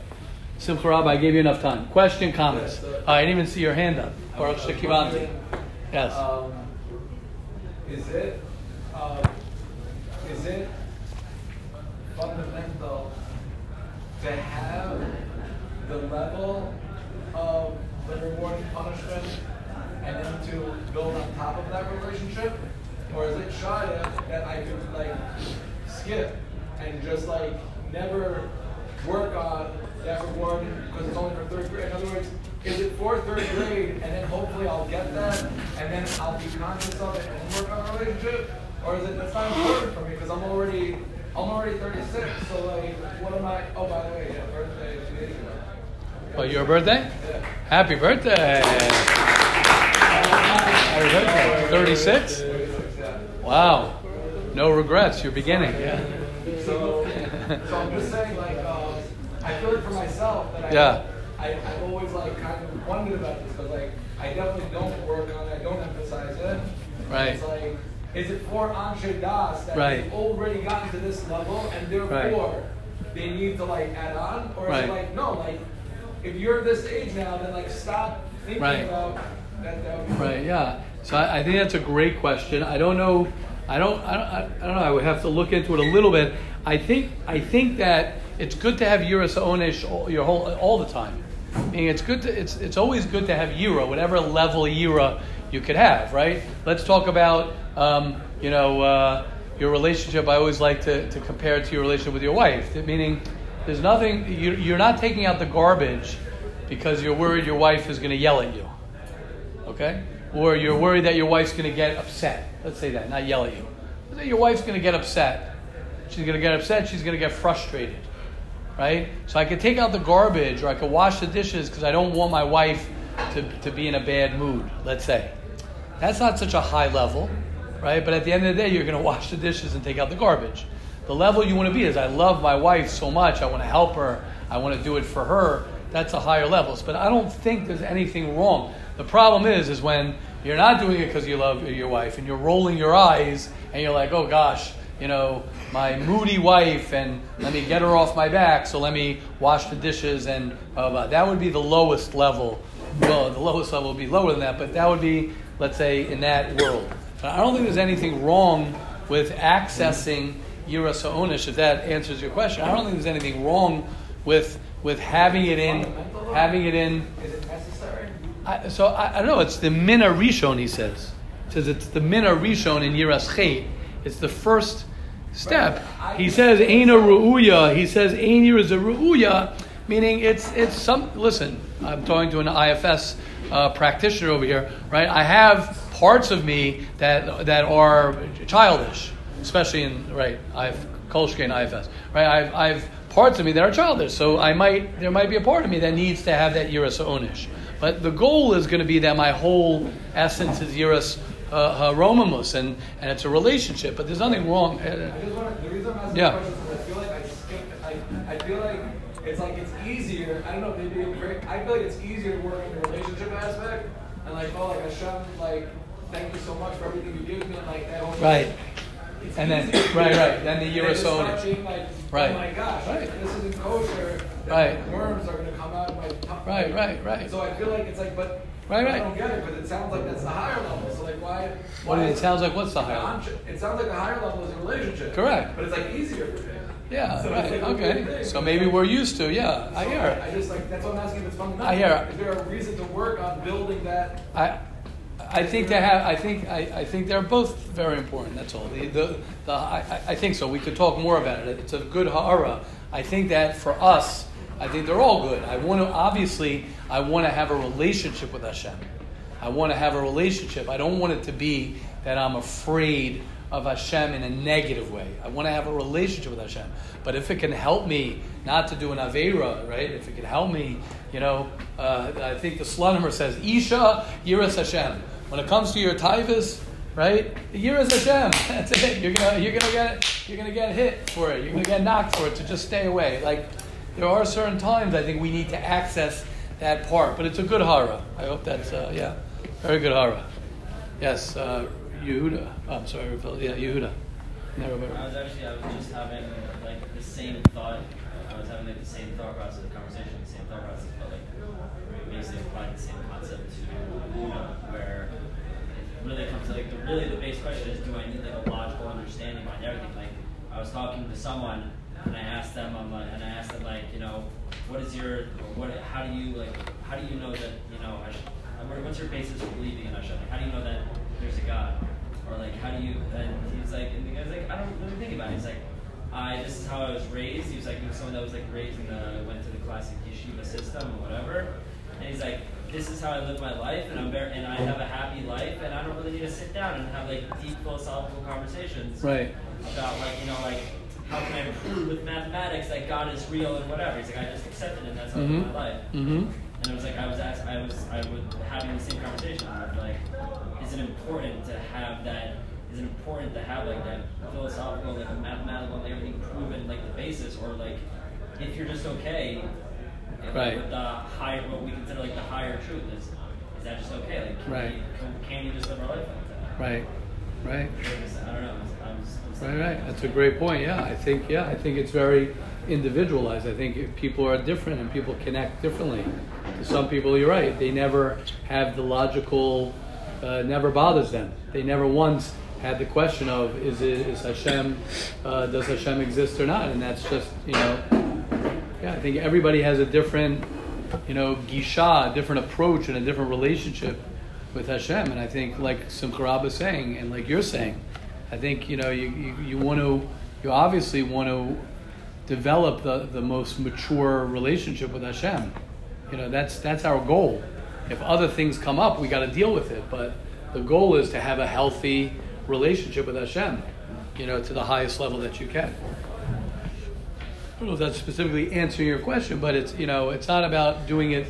Simcha Rabbi, I gave you enough time. Question, comments? Oh, I didn't even see your hand up. Baruch Shekivanti. Yes.
Um, is it, um, is it fundamental to have the level of the reward and punishment and then to build on top of that relationship? Or is it shaya that I could like skip and just like never work on that reward because it's only for third grade? In other words, is it for third grade and then hopefully I'll get that and then I'll be conscious of it and work on a relationship? Or is it that's not important for me because I'm already I'm already 36, so like what am I oh by the way, yeah, birthday two days ago.
Oh, your birthday?
Yeah.
Happy birthday. Happy birthday. 36?
36.
Wow. No regrets. You're beginning. Yeah.
So, so I'm just saying, like, um, I feel it for myself that I,
Yeah.
I, I've always like kind of wondered about this because like I definitely don't work on it, I don't emphasize it.
Right.
It's like, is it for Anshe Das that
Right.
they've already gotten to this level and therefore they need to like add on, or is
Right.
it like no, like if you're this age now, then like stop thinking
Right.
about
Right. Yeah. So I, I think that's a great question. I don't know. I don't. I don't. I don't know. I would have to look into it a little bit. I think. I think that it's good to have Yiras Onesh all, your whole all the time. I mean, it's good to. It's it's always good to have Yira, whatever level Yira you could have. Right. Let's talk about. Um, you know. Uh, your relationship, I always like to, to compare it to your relationship with your wife. Meaning, there's nothing, you, you're not taking out the garbage because you're worried your wife is going to yell at you okay? Or you're worried that your wife's going to get upset. Let's say that, not yell at you. Your wife's going to get upset. She's going to get upset. She's going to get frustrated, right? So I could take out the garbage, or I could wash the dishes because I don't want my wife to, to be in a bad mood. Let's say that's not such a high level, right? But at the end of the day, you're going to wash the dishes and take out the garbage. The level you want to be is I love my wife so much. I want to help her. I want to do it for her. That's a higher level. But I don't think there's anything wrong. The problem is, is when you're not doing it because you love your wife and you're rolling your eyes and you're like, oh gosh, you know, my moody wife and let me get her off my back. So let me wash the dishes and blah. that would be the lowest level. Well, the lowest level would be lower than that, but that would be, let's say, in that world. I don't think there's anything wrong with accessing Yira Sa'onish, if that answers your question. I don't think there's anything wrong with with having it in having it in? I, so I, I don't know. It's the mina rishon. He says. He says it's the mina rishon in yiras chet. It's the first step. He says ain a ruuya. He says ain is a ruuya, meaning it's it's some. Listen, I'm talking to an IFS uh, practitioner over here, right? I have parts of me that that are childish, especially in right. I've Kolshke and IFS, right? I've I've parts of me that are childish, so I might there might be a part of me that needs to have that yiras onish. But the goal is going to be that my whole essence is yiras uh, haromamus, and and it's a relationship. But there's nothing wrong.
I just want the reason I'm asking
Yeah.
the question is I feel like I skipped. I, I feel like it's like it's easier. I don't know. Maybe I feel like it's easier to work in the relationship aspect and like oh like Hashem like thank you so much for everything you give me and like that whole
Right.
It's
And then- right, right. Then the
And
Euro
it's not
Sonic.
being like, oh
Right.
Oh my gosh,
Right.
this isn't kosher.
Right.
Worms are gonna come out of my tongue.
Right, right, right.
So I feel like it's like, but
Right, right.
I don't get it but it sounds like that's the higher level. So like why?
What
why
it sounds like? What's the higher? level?
It sounds like the higher level is a relationship.
Correct.
But it's like easier for me.
Yeah,
So
right.
like
Okay. So maybe we're used to. Yeah, I hear it.
I just like that's what I'm asking if it's fundamental.
I hear
Is there a reason to work on building that?
I, I think they have. I think. I, I think they're both very important. That's all. The, the, the, I, I think so. We could talk more about it. It's a good ha'ara. I think that for us, I think they're all good. I want to obviously. I want to have a relationship with Hashem. I want to have a relationship. I don't want it to be that I'm afraid of Hashem in a negative way. I want to have a relationship with Hashem. But if it can help me not to do an Avera, right? If it can help me, you know, uh, I think the Slonimer says, Isha Yiras Hashem. When it comes to your Tivus, right? Yiras Hashem. That's it. You're gonna you're gonna get you're gonna get hit for it. You're gonna get knocked for it. So just stay away. Like there are certain times I think we need to access that part. But it's a good hara. I hope that's uh, yeah, very good hara. Yes, uh, Yehuda. Oh, I'm sorry, Yeah, Yehuda. Never
I was actually I was just having like the same thought. Like the same thought process, the conversation, the same thought process, but like basically applying the same concept to Luna, where it really comes to like the really the base question is, do I need like a logical understanding behind everything? Like I was talking to someone and I asked them, I'm like, and I asked them like, you know, what is your, what, how do you like, how do you know that, you know, I, what- what's your basis for believing in Hashem? Like, how do you know that there's a God? Or like, how do you? And he's like, and the guy's like, I don't really think about it. He's like, I, this is how I was raised. He was like, he was someone that was like raised in the, went to the classic yeshiva system or whatever. And he's like, this is how I live my life, and I'm very, and I have a happy life, and I don't really need to sit down and have like deep philosophical conversations
Right.
about like, you know, like how can I prove with mathematics that God is real and whatever. He's like, I just accepted it, and that's how I live
Mm-hmm.
my life.
Mm-hmm.
And it was like I was asked, I was I was having the same conversation. Like, is it important to have that? Is it important to have like that philosophical, like mathematical, like everything proven, like the basis, or like if you're just okay
Right.
with the higher, what we consider like the higher truth is, is that just okay? Like, can,
Right.
we, can, can you just live our life like that?
Right. Right.
I don't know. I was, I was
Right, right. That's a great point. Yeah, I think yeah, I think it's very individualized. I think if people are different and people connect differently. To some people, you're right. They never have the logical, uh, never bothers them. They never once had the question of is it is Hashem, uh, does Hashem exist or not? And that's just you know, yeah. I think everybody has a different, you know, gisha, a different approach and a different relationship with Hashem. And I think, like Simcha Rabba is saying, and like you're saying, I think you know you, you, you want to you obviously want to develop the, the most mature relationship with Hashem. You know that's that's our goal. If other things come up, we got to deal with it. But the goal is to have a healthy relationship with Hashem. You know, to the highest level that you can. I don't know if that's specifically answering your question, but it's you know it's not about doing it.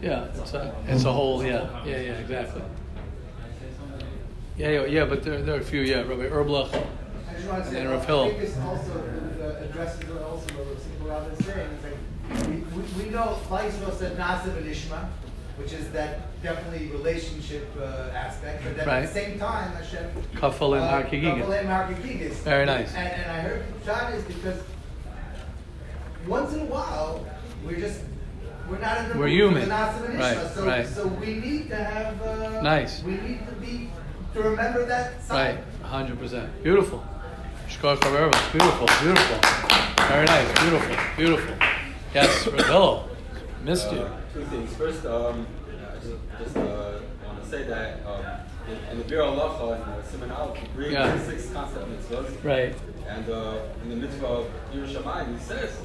Yeah, it's a it's a whole yeah yeah yeah exactly. Yeah yeah but there there are a few yeah Rabbi Erblach. And Rav
uh, addresses also what Rabbi is saying. It's like, we, we, know Weisro said Nasiv and Ishma, which is that definitely relationship uh, aspect, but then
Right.
at the same time, Hashem.
Kafal and
uh, and.
Very nice.
And, and I heard Pshat is because once in a while, we're just, we're not in the
We're human.
for the Nasiv
Right,
So,
right.
so we need to have. Uh,
Nice.
We need to be, to remember that side.
Right, hundred percent. Beautiful. Beautiful, beautiful. Very nice. Beautiful, beautiful. Yes, Rav Hillel. Missed you.
Uh, two things. First, um, I just, just uh, want to say that um, in, in the Biur Halacha and uh, Simon Aleph, he brings
Yeah.
the six concept mitzvahs.
Right.
And uh, in the mitzvah of Yerushalayim, he says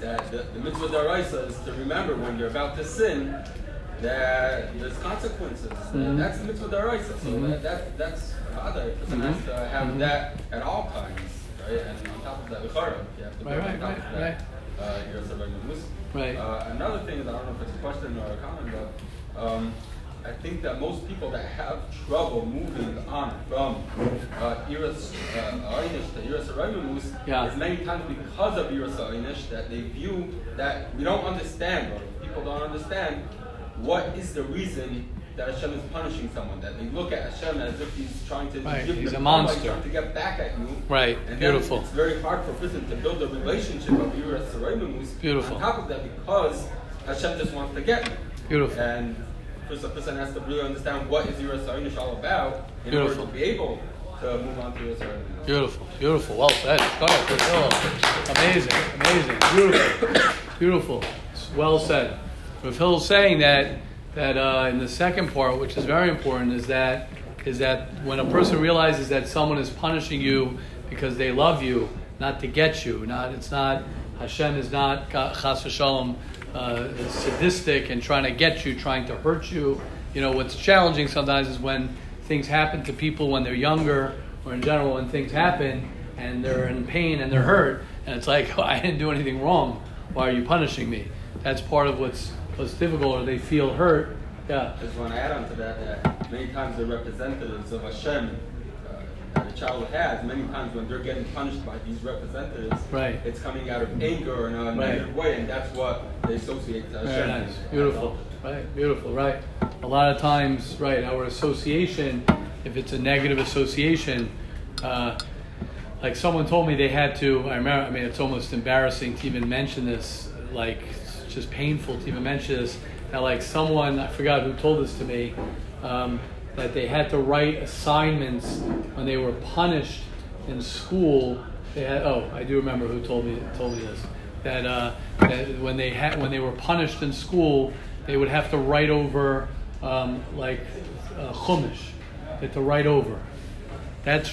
that the, the mitzvah daraisa is to remember when you're about to sin that there's consequences.
Mhm.
That's the mitzvah daraisa. So
Mhm.
that, that, that's father. A person
Mhm.
has to have
Mhm.
that at all times, right? And on top of that, l'chara, you have to
Right,
build
right,
on top
right,
of that. Uh, you're a mus.
Right.
Uh, another thing is, I don't know if it's a question or a comment, but um, I think that most people that have trouble moving on from uh, Iris uh, Einish to Yiras Haromemus
Yeah.
is many times because of Iris Einish that they view that we don't understand, or people don't understand what is the reason that Hashem is punishing someone. That they look at Hashem as if he's trying to
Right,
give
he's
you
a monster.
trying to get back at you.
Right,
And
beautiful.
It's very hard for person to build a relationship of Yiras Haromemus.
Beautiful.
On top of that, because Hashem just wants to get me.
Beautiful.
And first, a person has to really understand what is Yiras Harinish all about in
Beautiful.
order to be able to move on to Yiras Harinish.
Beautiful, beautiful. Well said. Shkar Rav Hillel. Amazing, amazing. Beautiful, beautiful. Well said. Rav Hill saying that that uh, in the second part, which is very important, is that is that when a person realizes that someone is punishing you because they love you, not to get you, not it's not Hashem is not chas v'shalom uh, sadistic and trying to get you, trying to hurt you. You know what's challenging sometimes is when things happen to people when they're younger, or in general when things happen and they're in pain and they're hurt, and it's like I didn't do anything wrong. Why are you punishing me? That's part of what's what's difficult, or they feel hurt. Yeah.
I just want to add on to that that many times the representatives of Hashem uh, that a child has, many times when they're getting punished by these representatives,
Right.
it's coming out of anger in a
Right.
negative way, and that's what they associate to Hashem.
Very nice. Beautiful. Right. Beautiful. Right. A lot of times, right, our association, if it's a negative association, uh, like someone told me they had to. I remember. I mean, it's almost embarrassing to even mention this. Like, it's just painful to even mention this. That like someone I forgot who told this to me. Um, that they had to write assignments when they were punished in school. They had. Oh, I do remember who told me told me this. That, uh, that when they had when they were punished in school, they would have to write over um, like uh, chumash. They had to write over. That's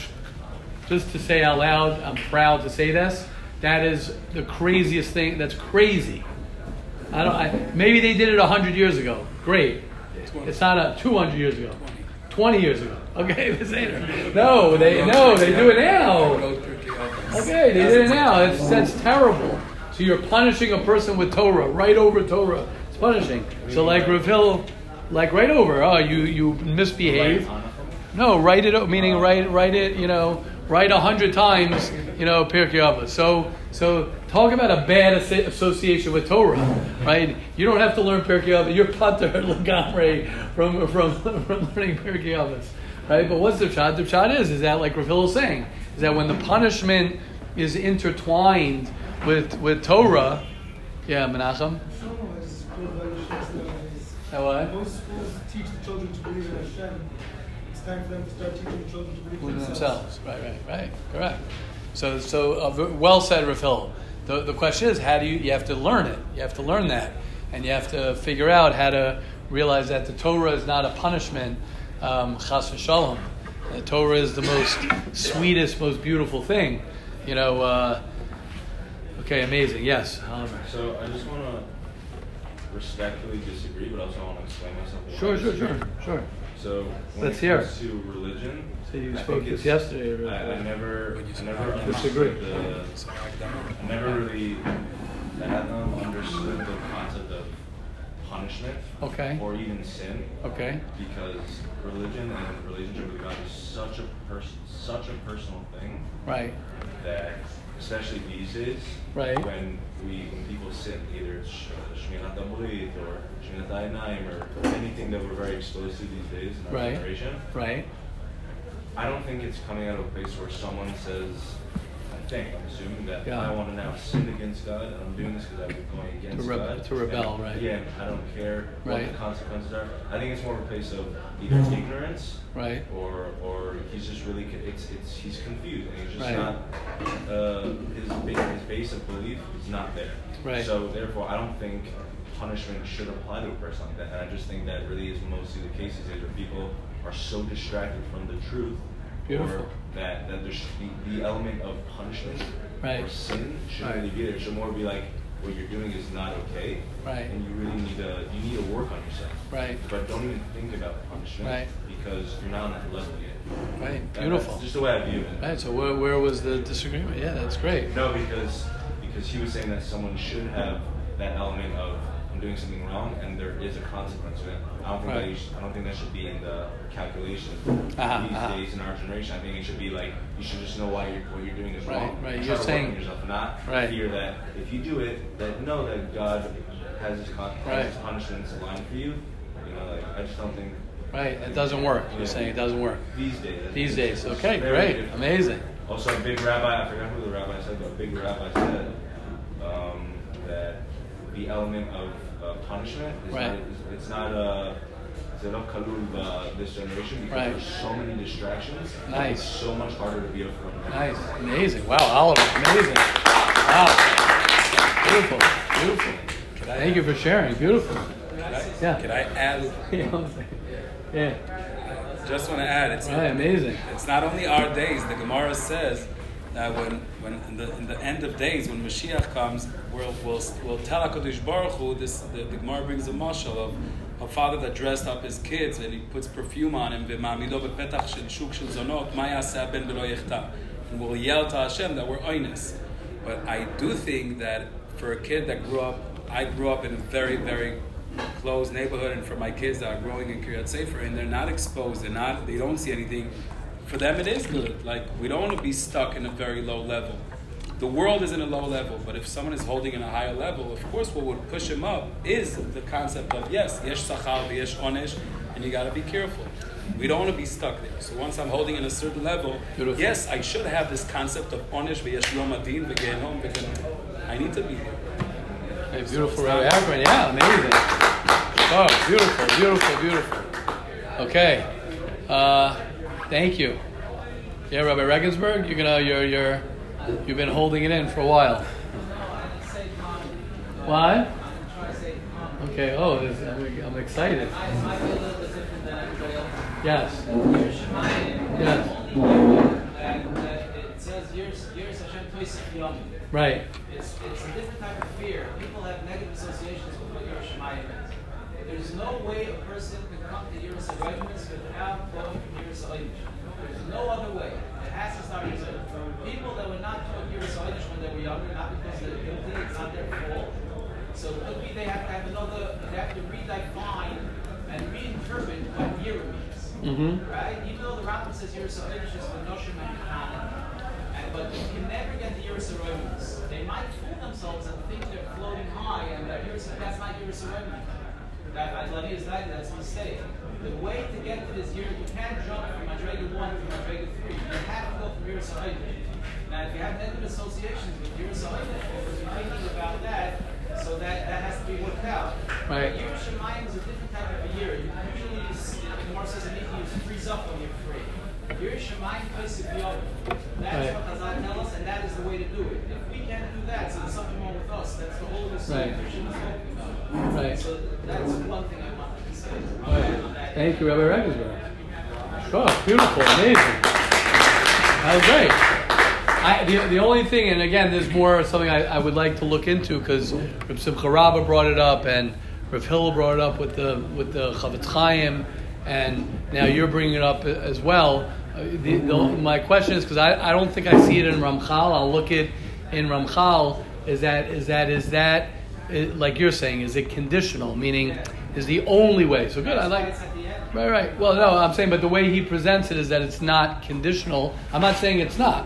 just to say out loud. I'm proud to say this. That is the craziest thing. That's crazy. I don't. I, maybe they did it hundred years ago. Great. It's not a two hundred years ago. Twenty years ago. Okay, this ain't. No, they no, they do it now. Okay, they did it now. That's that's terrible. So you're punishing a person with Torah, right over Torah. It's punishing. So like Rav Hill, like right over. Oh, you you misbehave. No, write it. Meaning write write it. You know, write a hundred times. You know, Pirkei Avos. So so talk about a bad asso- association with Torah, right? You don't have to learn Pirkei Avos. You're pater legamre from from from learning Pirkei Avos, right? But what's the pshat? The pshat is is that like Rav Hill is saying is that when the punishment is intertwined with with Torah, yeah, Menachem. That what?
Most schools teach the children to believe in Hashem. It's time for them to start teaching the children to believe in themselves.
themselves. Right, right, right. Correct. So, so uh, well said, Rafil. The, the question is, how do you, you have to learn it. You have to learn that. And you have to figure out how to realize that the Torah is not a punishment, um, chas v'shalom. The Torah is the most sweetest, most beautiful thing. You know, uh, okay, amazing. Yes, Oliver.
So I just want to respectfully disagree, but also want to explain myself.
Sure, sure, sure, sure.
So when
Let's
it
hear
comes
it.
to religion,
So you
I
spoke this yesterday, or-
I, I never, I never
Disagree.
understood the, I never really that, um, understood the concept of punishment
Okay.
or even sin.
Okay.
Because religion and relationship with God is such a pers- such a personal thing
Right.
that especially these days,
Right.
when we when people sin, either it's sh- Shminat or Shmiras Einayim or anything that we're very exposed to these days in our
Right.
generation,
Right.
I don't think it's coming out of a place where someone says, I think, I'm assuming that
Yeah.
I want to now sin against God and I'm doing this because I've been going against
To rebe-
God.
to rebel,
and,
right.
Again, I don't care what
Right.
the consequences are. I think it's more of a place of either ignorance
Right.
or or he's just really it's it's he's confused and he's just
Right.
not uh, his ba- his base of belief is not there.
Right.
So therefore, I don't think punishment should apply to a person like that. And I just think that really is mostly the case these days where people are so distracted from the truth.
Beautiful.
Or that that there's the, the element of punishment
Right.
or sin shouldn't
Right.
really be there. It should more be like what you're doing is not okay.
Right.
And you really need to you need to work on yourself.
Right.
But don't even think about punishment
Right.
because you're not on that level yet.
Right.
That-
Beautiful.
Just the way I view it.
Right. So where, where was the disagreement? Yeah, that's great.
No, because because he was saying that someone should have that element of I'm doing something wrong and there is a consequence to it. I don't think that
Right.
you should, I don't think that should be in the calculation
Uh-huh,
these
uh-huh.
days in our generation. I think it should be like you should just know why you're, what you're doing is
Right,
wrong.
right.
and
You're saying-
yourself, not
Right.
fear that if you do it, that know that God has his, con-
Right.
has his punishments aligned for you. You know, like I just don't think
Right. It doesn't work. You're saying it doesn't work.
these days.
These days. Okay. Great.
different.
Amazing.
Also, a big rabbi, I forgot who the rabbi said, but a big rabbi said um, that the element of uh, punishment is
Right.
not, is, it's not a, it's not kalul uh, this generation because
Right.
there's so many distractions.
Nice.
It's so much harder to be a from.
Nice. Amazing. Wow, Oliver. Amazing. Wow. Beautiful. Beautiful. Thank you for sharing. Beautiful. Yeah.
Could I add?
yeah.
Just want to add, it's
Right, amazing.
It's not only our days. The Gemara says that when, when in the, in the end of days, when Mashiach comes, we'll we'll, we'll tell Hakadosh Baruch Hu. This the, the Gemara brings a mashal of a father that dressed up his kids and he puts perfume on him. And we'll yell to Hashem that we're oinus. But I do think that for a kid that grew up, I grew up in a very, very close neighborhood, and for my kids that are growing in Kiryat Sefer, and they're not exposed, they're not, they don't see anything. For them, it is good. Like we don't want to be stuck in a very low level. The world is in a low level, but if someone is holding in a higher level, of course, what would push him up is the concept of yes, yesh sachar, yesh onesh, and you got to be careful. We don't want to be stuck there. So once I'm holding in a certain level,
Beautiful.
yes, I should have this concept of onish v'yesh yom adin v'gehenom v'gehenom. I need to be here.
Hey, beautiful, Rabbi Akron. Yeah, amazing. Oh, beautiful, beautiful, beautiful. Okay. Uh, thank you. Yeah, Rabbi Regensburg, you're gonna, you're, you're, you've been holding it in for a while. Why? Okay. Oh, this, I'm, excited. Yes. Yes. Right.
It's, it's a different type of fear. People have negative associations with what Yerushalayim is. There's no way a person can come to Yerushalayim without going There's no other way. It has to start with people that were not taught Yerushalayim when they were younger, not because they're guilty, it's not their fault. So it could be they have to have another, they have to redefine and reinterpret what Yira means.
Mm-hmm.
Right? Even though the Rambam says Yerushalayim is just the Noshim and Kahanim, and but you can never get the Yerushalayim. They might fool themselves and think they're floating high, and that that's not Yerushalayim. That Adlani is that, that's a mistake. The way to get to this year, you can't jump from Madrega 1 to Madrega 3. You have to go from Yerushalayim. Now, if you have negative associations with because you're thinking about that, so that, that has to be worked out.
Right.
But Yerushalayim is a different type of a year. You usually use, the more says you freeze up when you're free. Yerushalayim Pesach Yom. That's
Right.
what Chazal tell us, and that is the way to do it. If we can't do that, so there's something wrong with us. That's the whole of the
Right.
Talking about.
Right.
So that's one thing I wanted to say.
Right. Thank you, Rabbi Regensburg. Sure, beautiful, amazing. That was great. I, the, the only thing, and again, there's more something I, I would like to look into because Rav Simcha Rabba brought it up, and Rav Hillel brought it up with the with the Chofetz Chaim, and now you're bringing it up as well. Uh, the, the, my question is because I, I don't think I see it in Ramchal. I'll look it in Ramchal. Is that is that is that like you're saying? Is it conditional? Meaning, is the only way? So good. I like. Right, right. Well, no, I'm saying, but the way he presents it is that it's not conditional. I'm not saying it's not.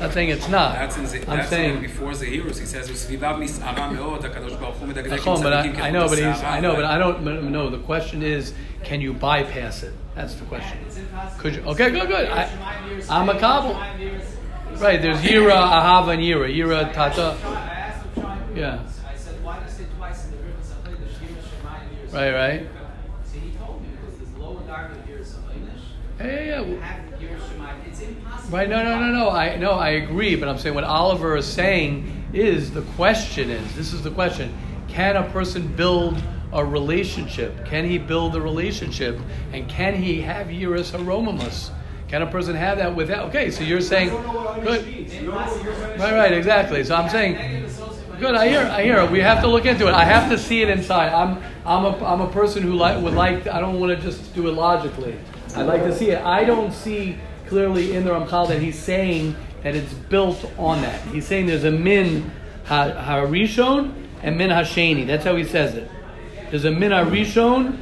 I'm not saying it's not.
That's in, the,
I'm
that's
saying.
in before Zehirus. He says, "Usvivav mis'ara meod, HaKadosh Baruch Hu medagdek
Nachon, but I, I know, but he's, I know, but. I don't know. The question is, can you bypass it? That's the question. Could you? Okay, good, good. I, I'm a kabul. Right, there's Yira, Ahava, and Yira. Yira, Tata. Yeah.
I said, why do you say twice in the river Sahel, the Shema Shemayim years?
Right, right.
So he told me because there's lower dark of years of English.
Yeah, yeah, yeah.
You have the years Shemayim. It's impossible.
Right, no, no, no, no. I no, I agree, but I'm saying what Oliver is saying is the question is this is the question: Can a person build a relationship? Can he build a relationship, and can he have yiras aromamus? Can a person have that without? Okay, so you're saying, good, right, right, exactly. So I'm saying, good. I hear, I hear. We have to look into it. I have to see it inside. I'm, I'm a, I'm a person who like would like. I don't want to just do it logically. I'd like to see it. I don't see clearly in the Ramchal that he's saying that it's built on that. He's saying there's a min ha- harishon and min hasheni. That's how he says it. There's a min harishon.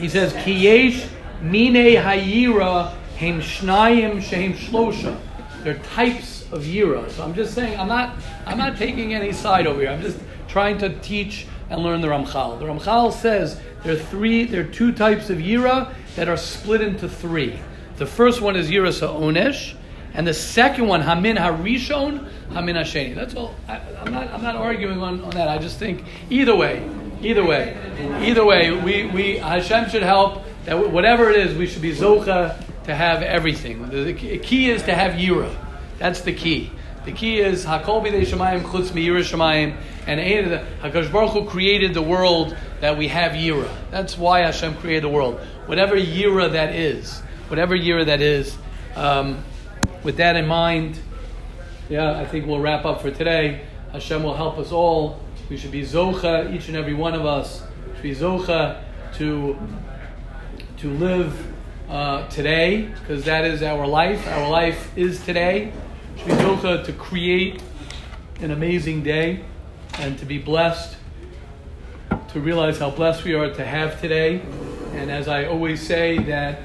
He says kiyesh mine hayira hem shnayim shehem shlosha. They're types of yira. So I'm just saying I'm not I'm not taking any side over here. I'm just trying to teach and learn the Ramchal. The Ramchal says there are three, there are two types of yira that are split into three. The first one is yira sa'onesh, and the second one hamin harishon, hamin hasheni. That's all. I, I'm not I'm not arguing on, on that. I just think either way, either way, either way, we, we Hashem should help that whatever it is, we should be zocha to have everything. The key is to have yira. That's the key. The key is Hakol b'dei shemayim chutz miyira shemayim, and Hakadosh Baruch Hu created the world that we have yira. That's why Hashem created the world. Whatever yira that is, whatever yira that is. Um, with that in mind, yeah, I think we'll wrap up for today. Hashem will help us all. We should be zocha, each and every one of us should be zocha to to live uh, today, because that is our life. Our life is today. To create an amazing day and to be blessed, to realize how blessed we are to have today. And as I always say, that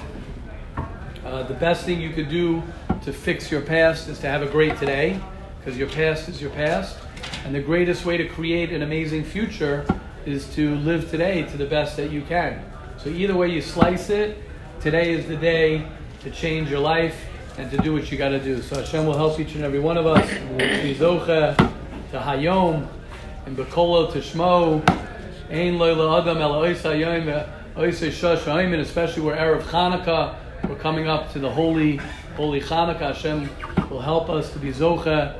uh, the best thing you could do to fix your past is to have a great today, because your past is your past. And the greatest way to create an amazing future is to live today to the best that you can. So either way you slice it, today is the day to change your life and to do what you got to do. So Hashem will help each and every one of us. Zoche to hayom and bekolo to shmo. Ein loy adam el oisa yom shosh and especially we're erev Chanukah. We're coming up to the holy, holy Chanukah. Hashem will help us to be zoche.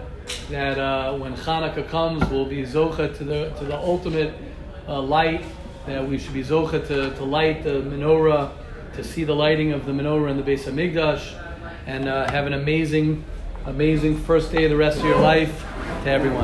That uh, when Chanukah comes, we'll be zoche to the to the ultimate uh, light. That we should be zoche to, to light the menorah, to see the lighting of the menorah in the base of Migdash, and uh, have an amazing, amazing first day of the rest of your life to everyone.